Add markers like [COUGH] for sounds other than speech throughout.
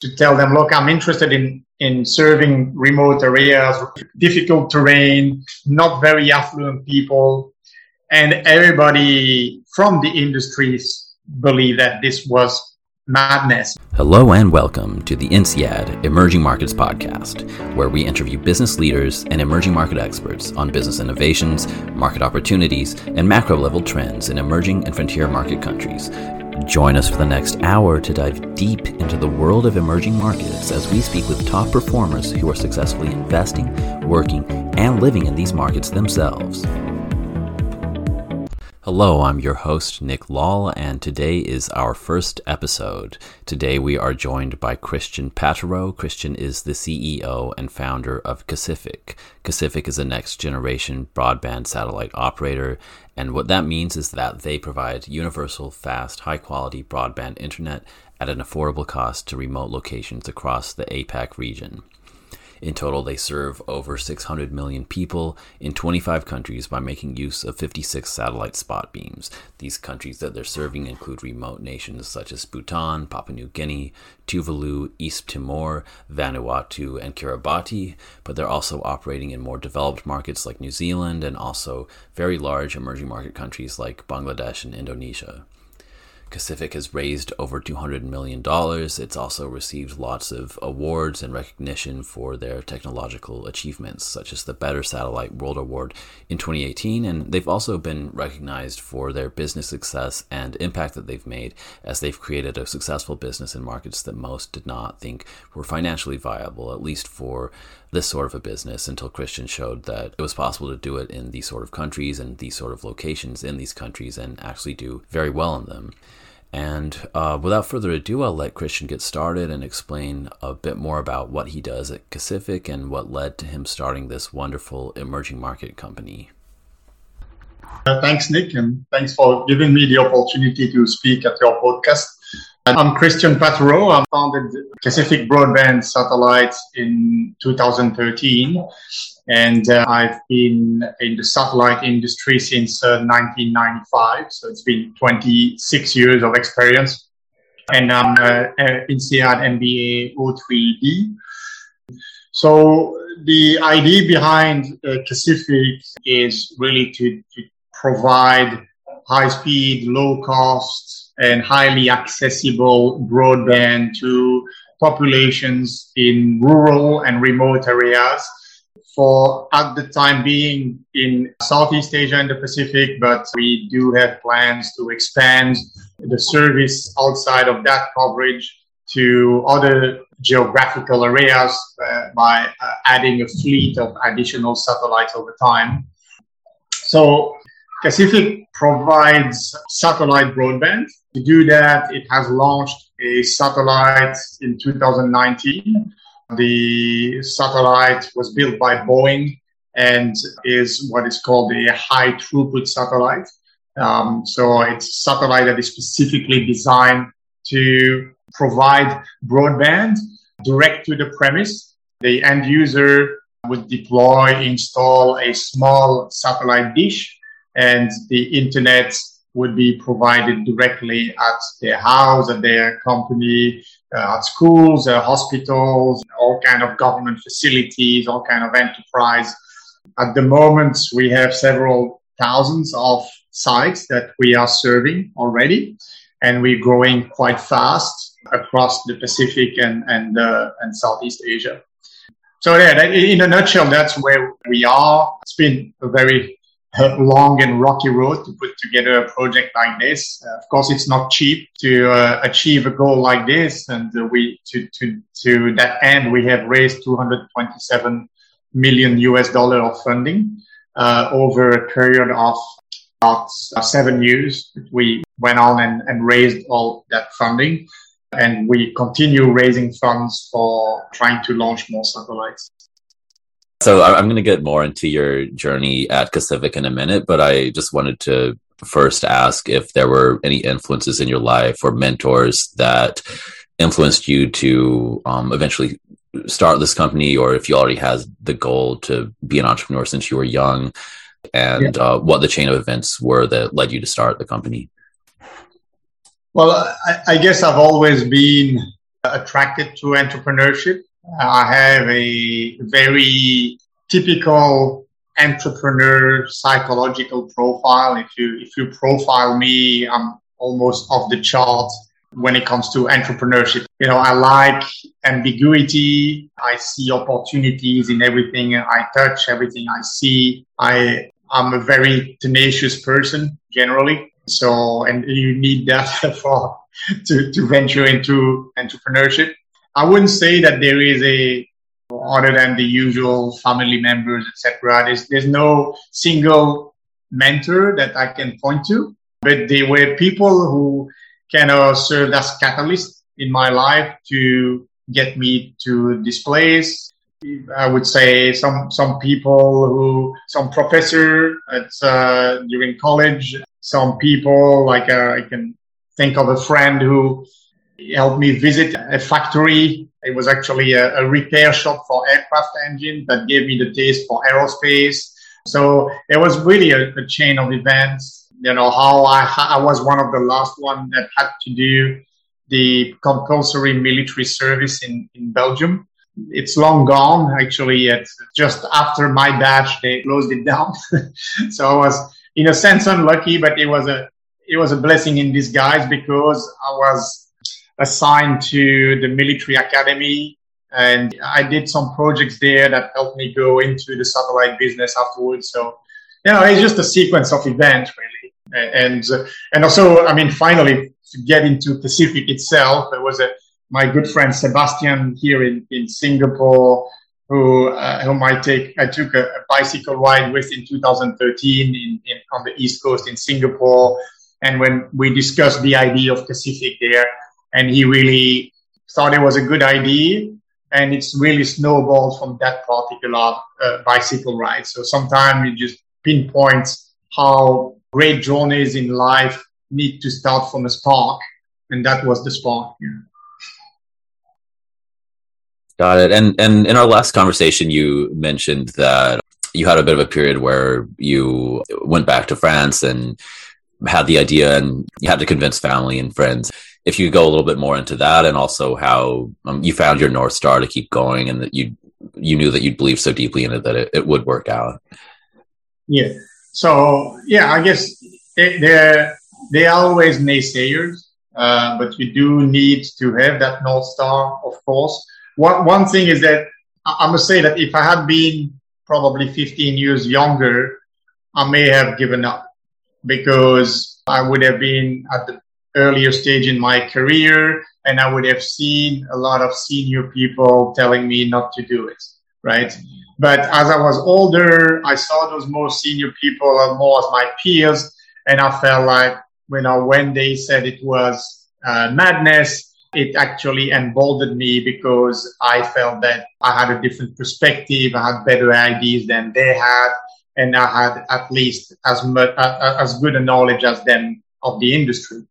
to tell them, look, I'm interested in, in serving remote areas, difficult terrain, not very affluent people. And everybody from the industries believe that this was madness. Hello and welcome to the INSEAD Emerging Markets Podcast, where we interview business leaders and emerging market experts on business innovations, market opportunities, and macro level trends in emerging and frontier market countries. Join us for the next hour to dive deep into the world of emerging markets as we speak with top performers who are successfully investing, working, and living in these markets themselves. Hello, I'm your host, Nick Lahl, and today is our first episode. Today we are joined by Christian Patouraux. Christian is the CEO and founder of Kacific. Kacific is a next generation broadband satellite operator, and what that means is that they provide universal, fast, high quality broadband internet at an affordable cost to remote locations across the APAC region. In total, they serve over 600 million people in 25 countries by making use of 56 satellite spot beams. These countries that they're serving include remote nations such as Bhutan, Papua New Guinea, Tuvalu, East Timor, Vanuatu, and Kiribati, but they're also operating in more developed markets like New Zealand and also very large emerging market countries like Bangladesh and Indonesia. Kacific has raised over $200 million. It's also received lots of awards and recognition for their technological achievements, such as the Better Satellite World Award in 2018. And they've also been recognized for their business success and impact that they've made as they've created a successful business in markets that most did not think were financially viable, at least for this sort of a business until Christian showed that it was possible to do it in these sort of countries and these sort of locations in these countries and actually do very well in them. And uh, without further ado, I'll let Christian get started and explain a bit more about what he does at Kacific and what led to him starting this wonderful emerging market company. Uh, thanks, Nick, and thanks for giving me the opportunity to speak at your podcast. I'm Christian Patouraux. I founded Kacific Broadband Satellites in 2013, and uh, I've been in the satellite industry since uh, 1995. So it's been 26 years of experience, and I'm uh, INSEAD MBA O3D. So the idea behind uh, Kacific is really to, to provide high speed, low cost and highly accessible broadband to populations in rural and remote areas for at the time being in Southeast Asia and the Pacific, but we do have plans to expand the service outside of that coverage to other geographical areas uh, by uh, adding a fleet of additional satellites over time. So Kacific provides satellite broadband. To do that, it has launched a satellite in 2019. The satellite was built by Boeing and is what is called a high throughput satellite. Um, so it's a satellite that is specifically designed to provide broadband direct to the premise. The end user would deploy, install a small satellite dish and the internet would be provided directly at their house, at their company, uh, at schools, uh, hospitals, all kind of government facilities, all kind of enterprise. At the moment, we have several thousands of sites that we are serving already, and we're growing quite fast across the Pacific and and uh, and Southeast Asia. So yeah, in a nutshell, that's where we are. It's been a very long and rocky road to put together a project like this. Uh, of course, it's not cheap to uh, achieve a goal like this, and uh, we to to to that end we have raised 227 million US dollar of funding uh, over a period of about seven years. We went on and, and raised all that funding. And we continue raising funds for trying to launch more satellites. So I'm going to get more into your journey at Kacific in a minute, but I just wanted to first ask if there were any influences in your life or mentors that influenced you to um, eventually start this company, or if you already had the goal to be an entrepreneur since you were young, and yeah. uh, what the chain of events were that led you to start the company. Well, I, I guess I've always been attracted to entrepreneurship. I have a very typical entrepreneur psychological profile. If you if you profile me, I'm almost off the chart when it comes to entrepreneurship. You know, I like ambiguity. I see opportunities in everything I touch, everything I see. I I'm a very tenacious person generally. So, and you need that [LAUGHS] for to, to venture into entrepreneurship. I wouldn't say that there is a other than the usual family members, etc. There's there's no single mentor that I can point to, but they were people who kind of served as catalysts in my life to get me to this place. I would say some some people who some professor at uh, during college, some people like uh, I can think of a friend who helped me visit a factory. It was actually a, a repair shop for aircraft engines that gave me the taste for aerospace. So it was really a, a chain of events. You know how I I was one of the last one that had to do the compulsory military service in, in Belgium. It's long gone. Actually, it's just after my batch, they closed it down. [LAUGHS] so I was, in a sense, unlucky, but it was a, it was a blessing in disguise because I was assigned to the military academy and I did some projects there that helped me go into the satellite business afterwards. So, you know, it's just a sequence of events really. And, and also, I mean, finally to get into Kacific itself, there was a, my good friend Sebastian here in, in Singapore, who uh, whom I take I took a, a, bicycle ride with in 2013 in, in, on the East Coast in Singapore, and when we discussed the idea of Kacific there, and he really thought it was a good idea, and it's really snowballed from that particular uh, bicycle ride. So sometimes you just pinpoints how great journeys in life need to start from a spark, and that was the spark. Yeah. Got it. And and in our last conversation, you mentioned that you had a bit of a period where you went back to France and had the idea, and you had to convince family and friends. If you go a little bit more into that, and also how um, you found your north star to keep going, and that you you knew that you'd believe so deeply in it that it, it would work out. Yeah. So yeah, I guess it, there they are always naysayers, uh, but you do need to have that north star, of course one, one thing is that I must say that if I had been probably 15 years younger, I may have given up because I would have been at the earlier stage in my career and I would have seen a lot of senior people telling me not to do it, right? But as I was older, I saw those more senior people more as my peers, and I felt like, you know, when they said it was uh, madness, it actually emboldened me because I felt that I had a different perspective. I had better ideas than they had, and I had at least as much, uh, as good a knowledge as them of the industry.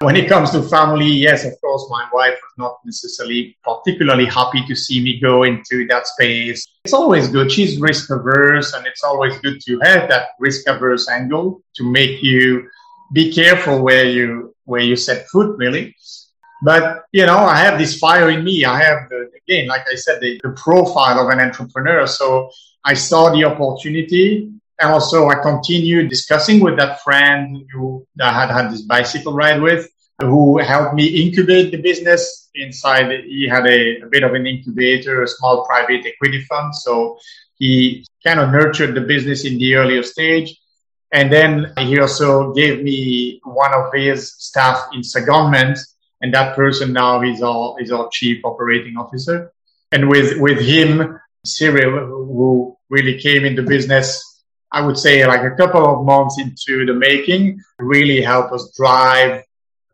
When it comes to family, yes, of course, my wife was not necessarily particularly happy to see me go into that space. It's always good. She's risk averse, and it's always good to have that risk averse angle to make you be careful where you where you set foot, really. But you know, I have this fire in me. I have the, again, like I said, the, the profile of an entrepreneur. So I saw the opportunity, and also I continued discussing with that friend who I had had this bicycle ride with, who helped me incubate the business. Inside, he had a, a bit of an incubator, a small private equity fund. So he kind of nurtured the business in the earlier stage. And then he also gave me one of his staff in secondment and that person now is our is our chief operating officer. And with with him, Cyril, who really came into business, I would say like a couple of months into the making, really helped us drive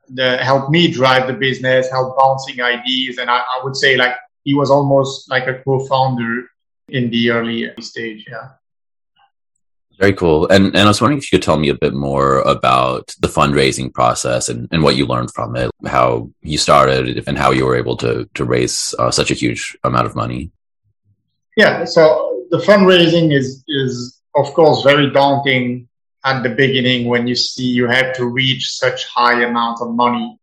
the help me drive the business, help bouncing ideas, and I, I would say like he was almost like a co-founder in the early stage. Yeah. Very cool. And and I was wondering if you could tell me a bit more about the fundraising process and, and what you learned from it, how you started and how you were able to to raise uh, such a huge amount of money. Yeah, so the fundraising is is of course very daunting at the beginning when you see you have to reach such high amount of money.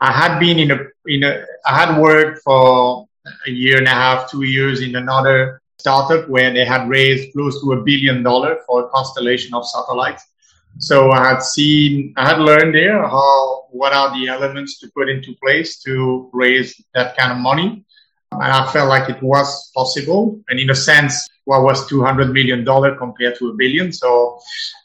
I had been in a, in a, I had worked for a year and a half, two years in another startup where they had raised close to a billion dollar for a constellation of satellites. So I had seen, I had learned there how, what are the elements to put into place to raise that kind of money. And I felt like it was possible. And in a sense, what was $200 million compared to a billion. So,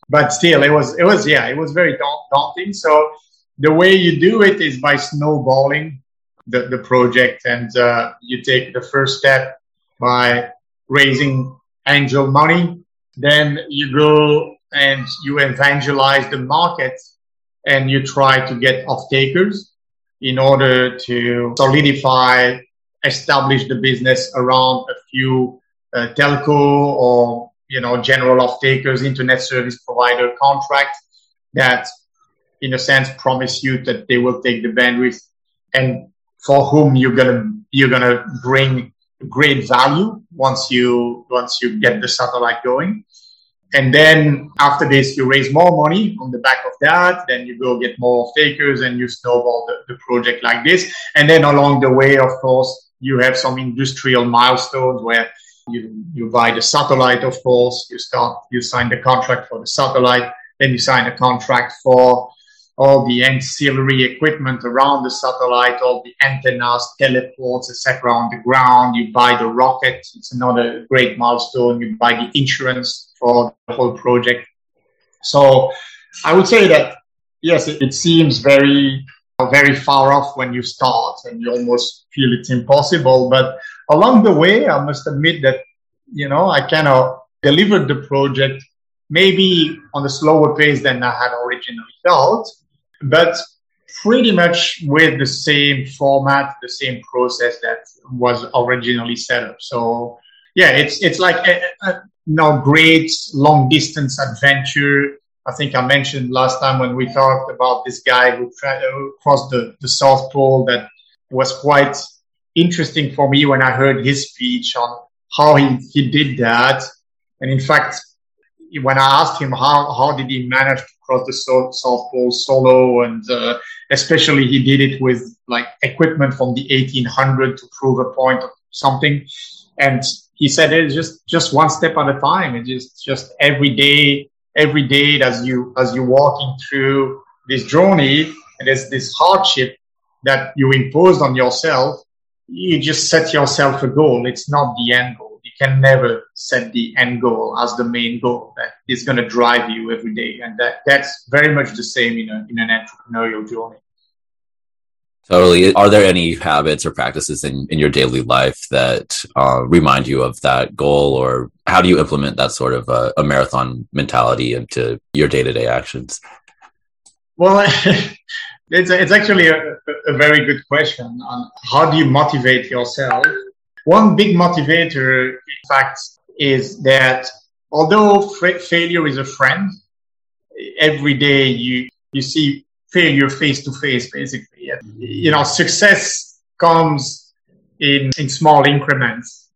but still, it was, it was, yeah, it was very daunting. So the way you do it is by snowballing the, the project and uh, you take the first step by raising angel money. Then you go and you evangelize the market and you try to get off takers in order to solidify, establish the business around a few uh, telco or you know general off takers, internet service provider contract that, in a sense, promise you that they will take the bandwidth and for whom you're gonna you're gonna bring great value once you once you get the satellite going. And then after this, you raise more money on the back of that. Then you go get more takers and you snowball the, the project like this. And then along the way, of course, you have some industrial milestones where you, you buy the satellite, of course, you start, you sign the contract for the satellite, then you sign a contract for all the ancillary equipment around the satellite, all the antennas, teleports, etc. on the ground. You buy the rocket. It's another great milestone. You buy the insurance for the whole project. So I would say that yes, it, it seems very very far off when you start and you almost feel it's impossible. But along the way, I must admit that, you know, I kind of delivered the project maybe on a slower pace than I had originally thought but pretty much with the same format, the same process that was originally set up. So yeah, it's it's like a, a you know, great long distance adventure. I think I mentioned last time when we talked about this guy who tried to cross the, the South Pole that was quite interesting for me when I heard his speech on how he, he did that. And in fact, when I asked him how, how did he manage to cross the South Pole solo, and uh, especially he did it with like equipment from the 1800 to prove a point of something, and he said it's just just one step at a time. It's just just every day, every day as you as you're walking through this journey, and there's this hardship that you impose on yourself. You just set yourself a goal. It's not the end goal You can never set the end goal as the main goal that is going to drive you every day. And that, that's very much the same in, a, in an entrepreneurial journey. Totally. Are there any habits or practices in, in your daily life that uh, remind you of that goal, or how do you implement that sort of a, a marathon mentality into your day to day actions? Well, [LAUGHS] it's, it's actually a, a very good question on how do you motivate yourself one big motivator, in fact, is that although failure is a friend, every day you, you see failure face to face, basically. You know, success comes in, in small increments,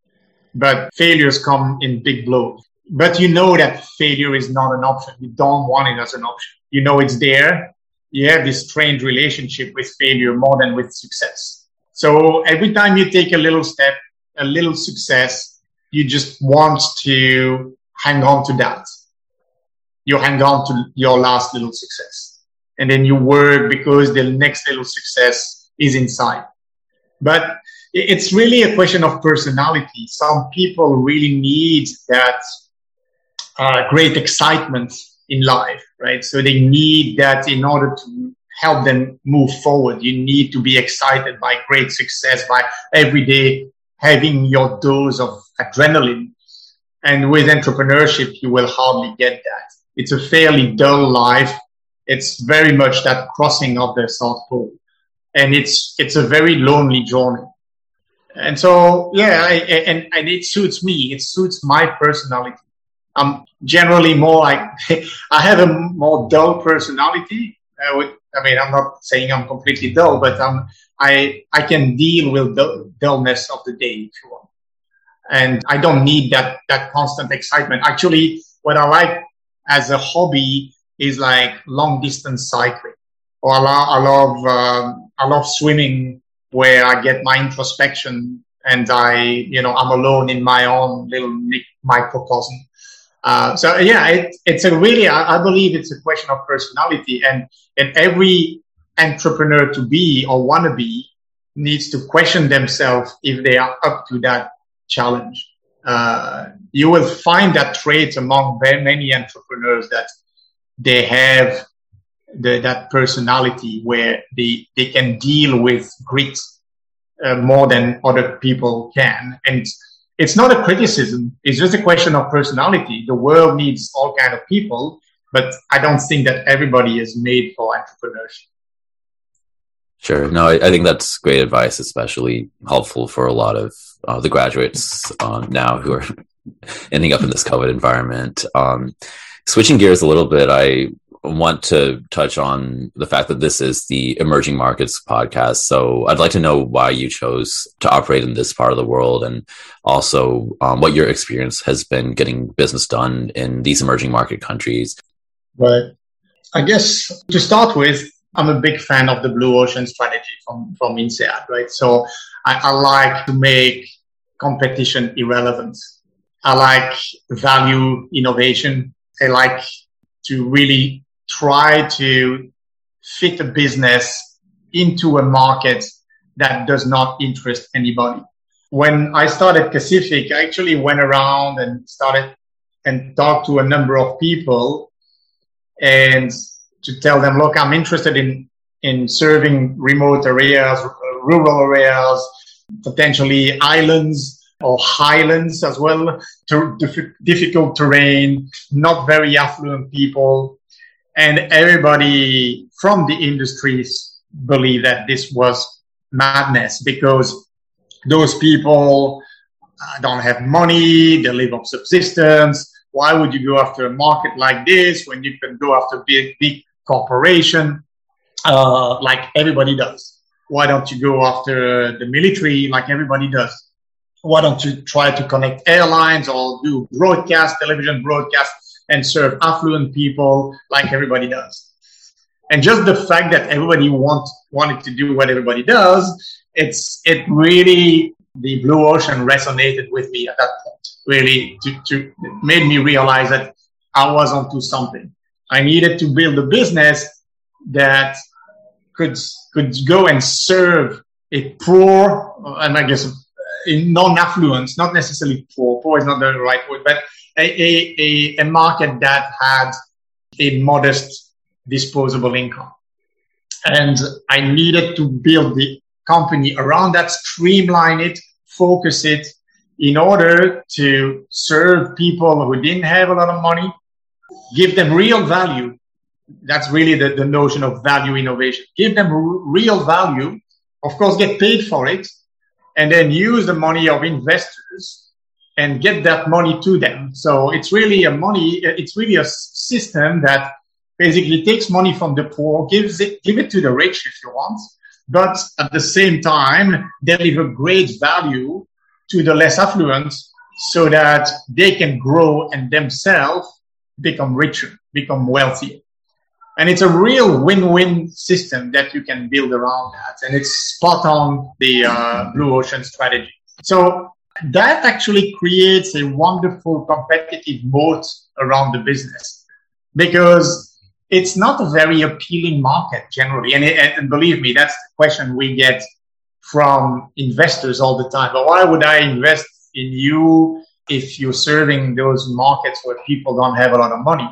but failures come in big blows. But you know that failure is not an option. You don't want it as an option. You know it's there. You have this strained relationship with failure more than with success. So every time you take a little step, a little success, you just want to hang on to that. You hang on to your last little success. And then you work because the next little success is inside. But it's really a question of personality. Some people really need that uh, great excitement in life, right? So they need that in order to help them move forward. You need to be excited by great success, by every day having your dose of adrenaline. And with entrepreneurship, you will hardly get that. It's a fairly dull life. It's very much that crossing of the South Pole. And it's, it's a very lonely journey. And so, yeah, I, and, and it suits me. It suits my personality. I'm generally more like, [LAUGHS] I have a more dull personality. Uh, I mean, I'm not saying I'm completely dull, but I'm, I, I can deal with the dullness of the day if you want. And I don't need that, that constant excitement. Actually, what I like as a hobby is like long distance cycling. Or I love, I love um, I love swimming where I get my introspection and I, you know, I'm alone in my own little microcosm. Uh, so yeah, it, it's a really, I, I, believe it's a question of personality and, and every entrepreneur to be or want to be needs to question themselves if they are up to that challenge. Uh, you will find that trait among very many entrepreneurs that they have the, that personality where they, they can deal with grit uh, more than other people can. And it's not a criticism. It's just a question of personality. The world needs all kind of people, but I don't think that everybody is made for entrepreneurship. Sure. No, I, I think that's great advice, especially helpful for a lot of uh, the graduates um, now who are [LAUGHS] ending up in this COVID environment. Um, switching gears a little bit, I want to touch on the fact that this is the emerging markets podcast. So I'd like to know why you chose to operate in this part of the world and also um, what your experience has been getting business done in these emerging market countries. Right. I guess to start with, I'm a big fan of the blue ocean strategy from, from INSEAD, right? So I, I like to make competition irrelevant. I like value innovation. I like to really try to fit a business into a market that does not interest anybody. When I started Kacific, I actually went around and started and talked to a number of people and to tell them, look, I'm interested in, in serving remote areas, rural areas, potentially islands or highlands as well, to difficult terrain, not very affluent people and everybody from the industries believe that this was madness because those people uh, don't have money, they live on subsistence. Why would you go after a market like this when you can go after big, big corporation uh, like everybody does? Why don't you go after the military like everybody does? Why don't you try to connect airlines or do broadcast, television broadcast and serve affluent people like everybody does. And just the fact that everybody want, wanted to do what everybody does, it's, it really, the blue ocean resonated with me at that point. Really, to, to made me realize that I was onto something. I needed to build a business that could, could go and serve a poor, and I guess in non-affluence, not necessarily poor, poor is not the right word, but a, a, a market that had a modest disposable income. And I needed to build the company around that, streamline it, focus it in order to serve people who didn't have a lot of money, give them real value. That's really the, the notion of value innovation. Give them r- real value, of course, get paid for it, and then use the money of investors and get that money to them. So it's really a money, it's really a system that basically takes money from the poor, gives it, give it to the rich if you want, but at the same time, deliver great value to the less affluent so that they can grow and themselves become richer, become wealthier. And it's a real win-win system that you can build around that. And it's spot on the uh, blue ocean strategy. So that actually creates a wonderful competitive moat around the business because it's not a very appealing market generally. And, it, and believe me, that's the question we get from investors all the time. But why would I invest in you if you're serving those markets where people don't have a lot of money?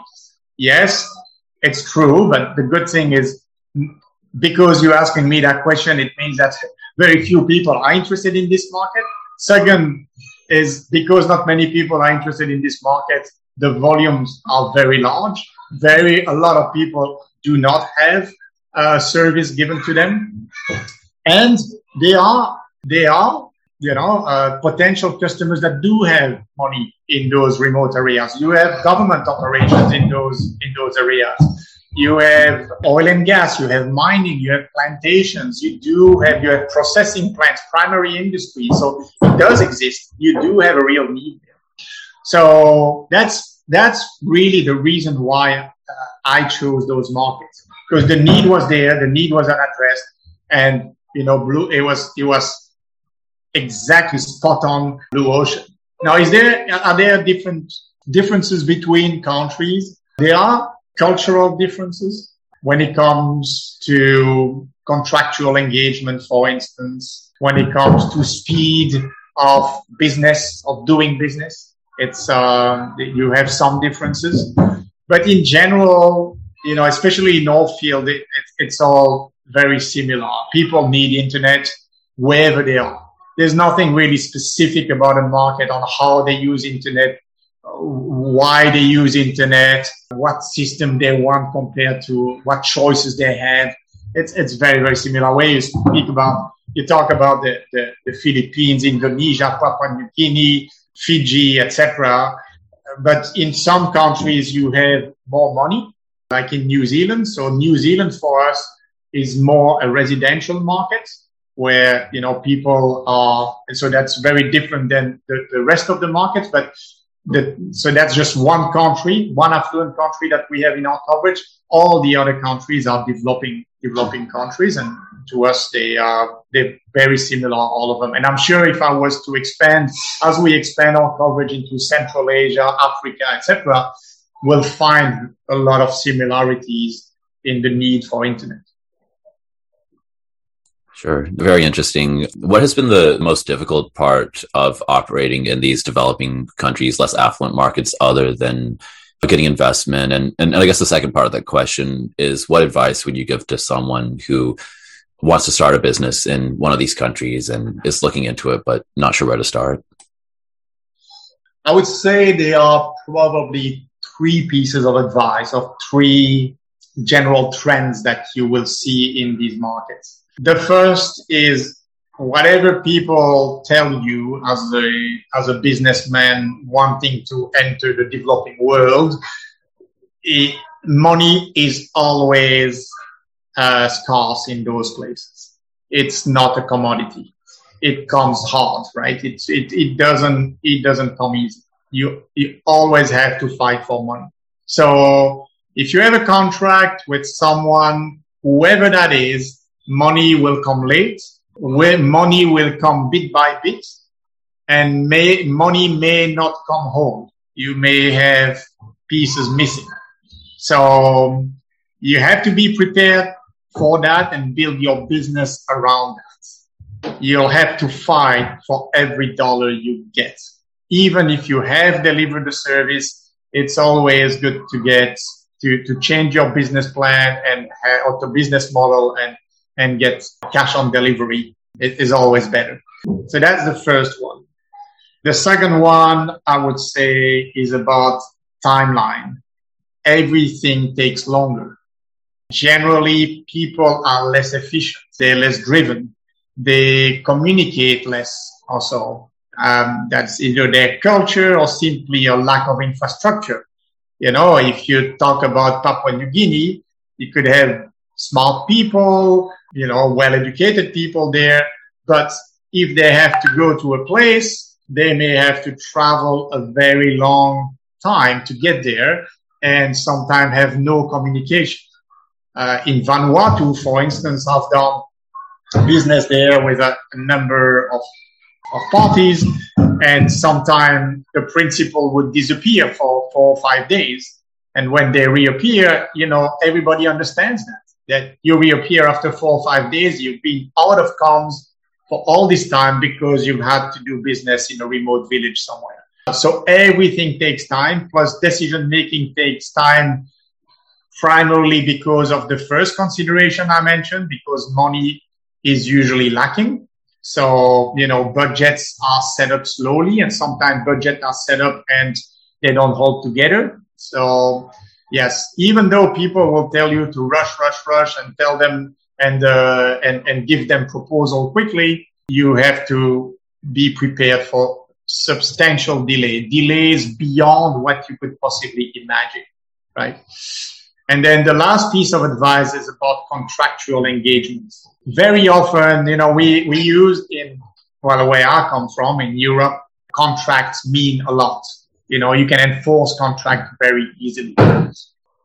Yes, it's true. But the good thing is because you're asking me that question, it means that very few people are interested in this market Second is because not many people are interested in this market, the volumes are very large. Very, a lot of people do not have a service given to them. And they are, they are, you know, uh, potential customers that do have money in those remote areas. You have government operations in those, in those areas you have oil and gas, you have mining, you have plantations, you do have you have processing plants, primary industry. So it does exist. You do have a real need there. So that's that's really the reason why uh, I chose those markets because the need was there, the need was unaddressed, And, you know, blue, it was, it was exactly spot on blue ocean. Now, is there, are there different differences between countries? There are cultural differences when it comes to contractual engagement, for instance, when it comes to speed of business, of doing business. It's, uh, you have some differences, but in general, you know, especially in Northfield, it, it, it's all very similar. People need internet wherever they are. There's nothing really specific about a market on how they use internet, why they use internet, what system they want compared to what choices they have. It's, it's very, very similar. When you speak about, you talk about the, the, the Philippines, Indonesia, Papua New Guinea, Fiji, etc. But in some countries, you have more money, like in New Zealand. So New Zealand for us is more a residential market where, you know, people are, so that's very different than the, the rest of the markets. But the, so that's just one country, one affluent country that we have in our coverage. All the other countries are developing, developing countries. And to us, they are, they're very similar, all of them. And I'm sure if I was to expand, as we expand our coverage into Central Asia, Africa, etc., we'll find a lot of similarities in the need for internet. Sure. Very interesting. What has been the most difficult part of operating in these developing countries, less affluent markets, other than getting investment? And, and I guess the second part of that question is what advice would you give to someone who wants to start a business in one of these countries and is looking into it, but not sure where to start? I would say there are probably three pieces of advice of three general trends that you will see in these markets. The first is whatever people tell you as a as a businessman wanting to enter the developing world, it, money is always uh, scarce in those places. It's not a commodity. It comes hard, right? It, it, it doesn't, it doesn't come easy. You, you always have to fight for money. So if you have a contract with someone, whoever that is, money will come late, where money will come bit by bit, and may, money may not come whole. You may have pieces missing. So you have to be prepared for that and build your business around that. You'll have to fight for every dollar you get. Even if you have delivered the service, it's always good to get to, to change your business plan and or the business model and and get cash on delivery it is always better. So that's the first one. The second one I would say is about timeline. Everything takes longer. Generally, people are less efficient. They're less driven. They communicate less also. Um, that's either their culture or simply a lack of infrastructure. You know, if you talk about Papua New Guinea, you could have smart people, you know, well-educated people there. But if they have to go to a place, they may have to travel a very long time to get there and sometimes have no communication. Uh, in Vanuatu, for instance, I've done business there with a, a number of, of parties and sometimes the principal would disappear for four or five days. And when they reappear, you know, everybody understands that that you reappear after four or five days. You've been out of comms for all this time because you've had to do business in a remote village somewhere. So everything takes time, plus decision making takes time primarily because of the first consideration I mentioned, because money is usually lacking. So, you know, budgets are set up slowly and sometimes budgets are set up and they don't hold together. So yes, even though people will tell you to rush, rush, rush and tell them and, uh, and, and give them proposal quickly, you have to be prepared for substantial delay, delays beyond what you could possibly imagine, right? And then the last piece of advice is about contractual engagements. Very often, you know, we, we use in, well, where I come from in Europe, contracts mean a lot. You know, you can enforce contract very easily.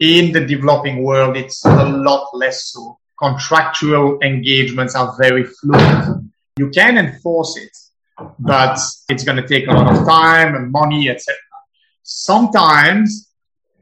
In the developing world, it's a lot less so. contractual engagements are very fluid. You can enforce it, but it's going to take a lot of time and money, etc. Sometimes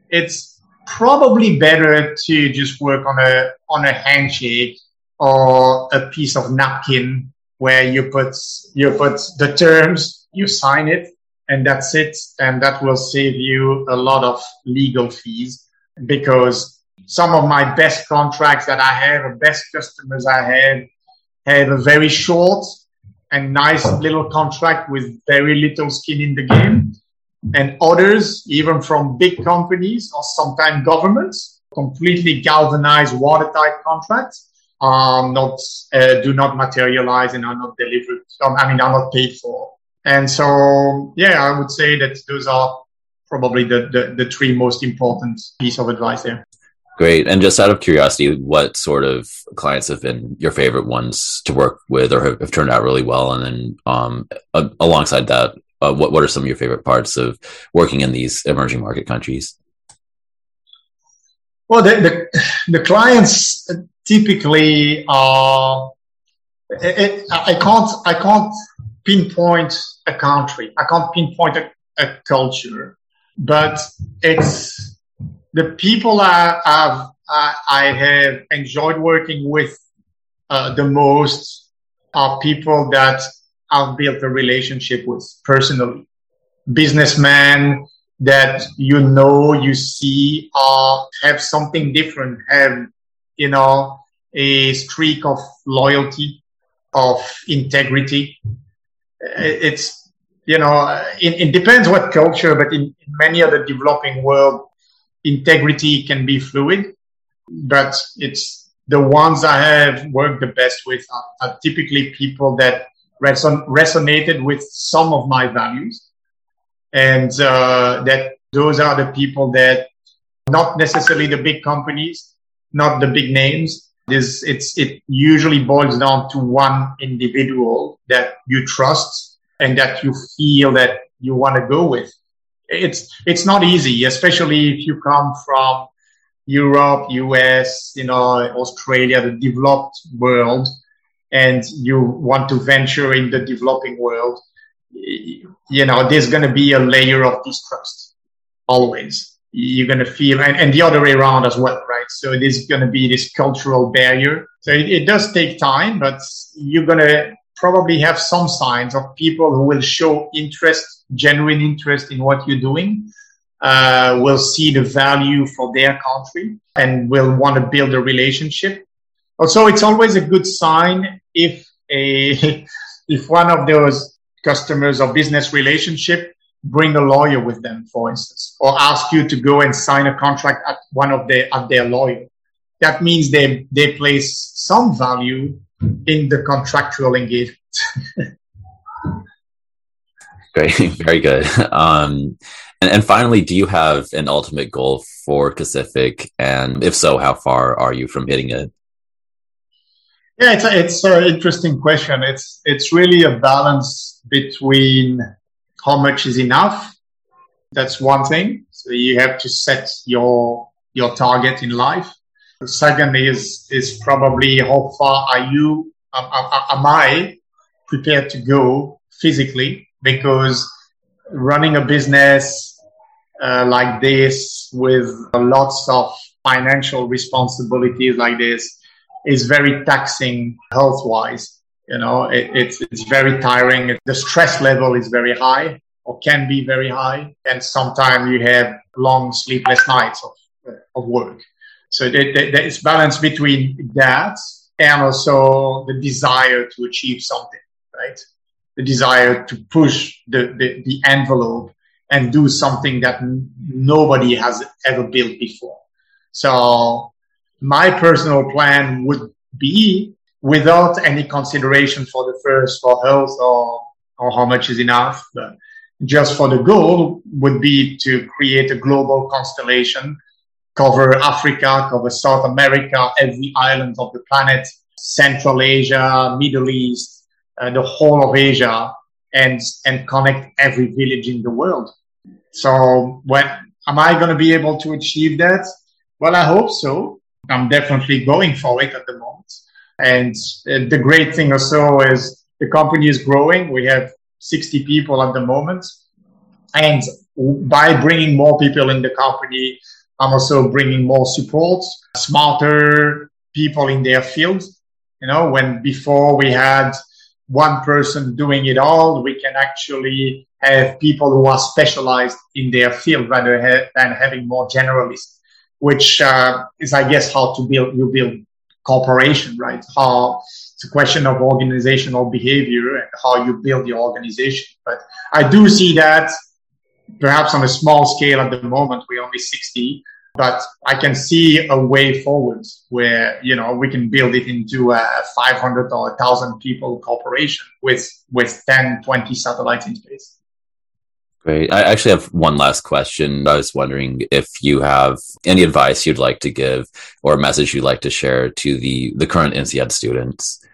it's probably better to just work on a on a handshake or a piece of napkin where you put you put the terms, you sign it, and that's it, and that will save you a lot of legal fees because some of my best contracts that I have, the best customers I have, have a very short and nice little contract with very little skin in the game. And others, even from big companies or sometimes governments, completely galvanized watertight contracts are not, uh, do not materialize and are not delivered. I mean, are not paid for. And so, yeah, I would say that those are probably the, the, the three most important piece of advice there. Great. And just out of curiosity, what sort of clients have been your favorite ones to work with or have, have turned out really well? And then um, alongside that, uh, what, what are some of your favorite parts of working in these emerging market countries? Well, the, the, the clients typically are, it, it, I can't, I can't pinpoint a country. I can't pinpoint a, a culture, but it's the people I have, I have enjoyed working with uh, the most are people that I've built a relationship with personally. Businessmen that you know, you see, uh, have something different, have, you know, a streak of loyalty, of integrity. It's, you know, it, it depends what culture, but in, in many other developing world, integrity can be fluid, but it's the ones I have worked the best with are, are typically people that reson- resonated with some of my values. And uh, that those are the people that not necessarily the big companies, not the big names. This, it's, it usually boils down to one individual that you trust and that you feel that you want to go with it's it's not easy, especially if you come from Europe, US, you know, Australia, the developed world, and you want to venture in the developing world. You know, there's going to be a layer of distrust always. You're going to feel, and, and the other way around as well, So it is going to be this cultural barrier. So it, it does take time, but you're going to probably have some signs of people who will show interest, genuine interest in what you're doing, uh, will see the value for their country and will want to build a relationship. Also, it's always a good sign if a, [LAUGHS] if one of those customers or business relationship bring a lawyer with them, for instance, or ask you to go and sign a contract at one of their, at their lawyer. That means they, they place some value in the contractual engagement. [LAUGHS] Great, very good. Um, and, and finally, do you have an ultimate goal for Kacific? And if so, how far are you from hitting it? Yeah, it's a, it's an interesting question. It's it's really a balance between how much is enough. That's one thing. So you have to set your your target in life. The second is is probably how far are you am, I prepared to go physically because running a business uh, like this with lots of financial responsibilities like this is very taxing health wise. You know, it, it's, it's very tiring. The stress level is very high or can be very high. And sometimes you have long sleepless nights of, of work. So there, is balance between that and also the desire to achieve something, right? The desire to push the, the, the envelope and do something that n- nobody has ever built before. So my personal plan would be without any consideration for the first for health or, or how much is enough, but just for the goal would be to create a global constellation cover Africa, cover South America, every island of the planet, Central Asia, Middle East, uh, the whole of Asia, and and connect every village in the world. So, when am I going to be able to achieve that? Well, I hope so. I'm definitely going for it at the moment. And the great thing also is the company is growing. We have 60 people at the moment. And by bringing more people in the company, I'm also bringing more support, smarter people in their field. You know, when before we had one person doing it all, we can actually have people who are specialized in their field rather than having more generalists, which uh, is, I guess, how to build you build cooperation, right? How it's a question of organizational behavior and how you build your organization. But I do see that perhaps on a small scale at the moment, we're only 60, but I can see a way forward where, you know, we can build it into a 500 or 1,000 people corporation with, with 10, 20 satellites in space. Great. I actually have one last question. I was wondering if you have any advice you'd like to give or a message you'd like to share to the, the current INSEAD students.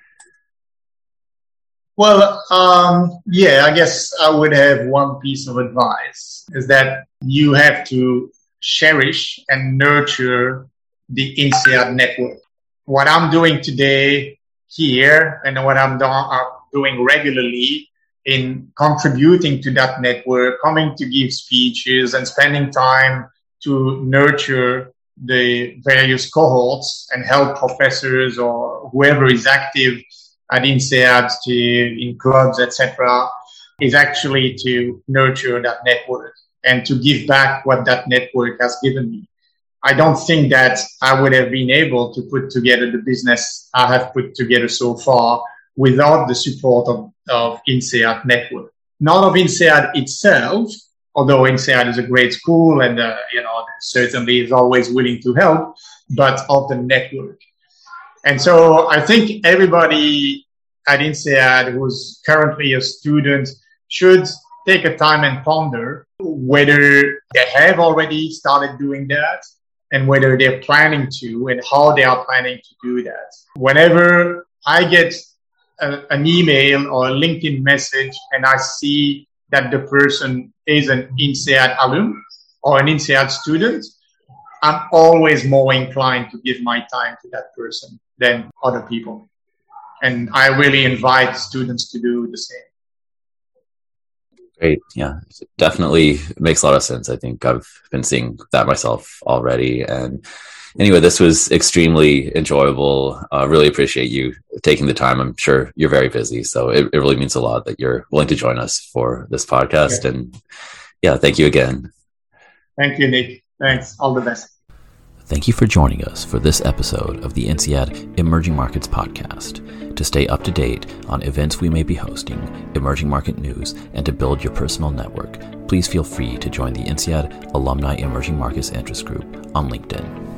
Well, um, yeah, I guess I would have one piece of advice is that you have to cherish and nurture the INSEAD network. What I'm doing today here and what I'm do- doing regularly in contributing to that network, coming to give speeches and spending time to nurture the various cohorts and help professors or whoever is active at INSEAD to in clubs, etc., is actually to nurture that network and to give back what that network has given me. I don't think that I would have been able to put together the business I have put together so far without the support of, of INSEAD network. Not of INSEAD itself, although INSEAD is a great school and, uh, you know, certainly is always willing to help, but of the network. And so I think everybody at INSEAD who's currently a student should take a time and ponder whether they have already started doing that and whether they're planning to and how they are planning to do that. Whenever I get a, an email or a LinkedIn message and I see that the person is an INSEAD alum or an INSEAD student, I'm always more inclined to give my time to that person than other people. And I really invite students to do the same. Great. Yeah, definitely makes a lot of sense. I think I've been seeing that myself already. And anyway, this was extremely enjoyable. I uh, really appreciate you taking the time. I'm sure you're very busy. So it, it really means a lot that you're willing to join us for this podcast. Okay. And yeah, thank you again. Thank you, Nick. Thanks. All the best. Thank you for joining us for this episode of the INSEAD Emerging Markets Podcast. To stay up to date on events we may be hosting, emerging market news, and to build your personal network, please feel free to join the INSEAD Alumni Emerging Markets Interest Group on LinkedIn.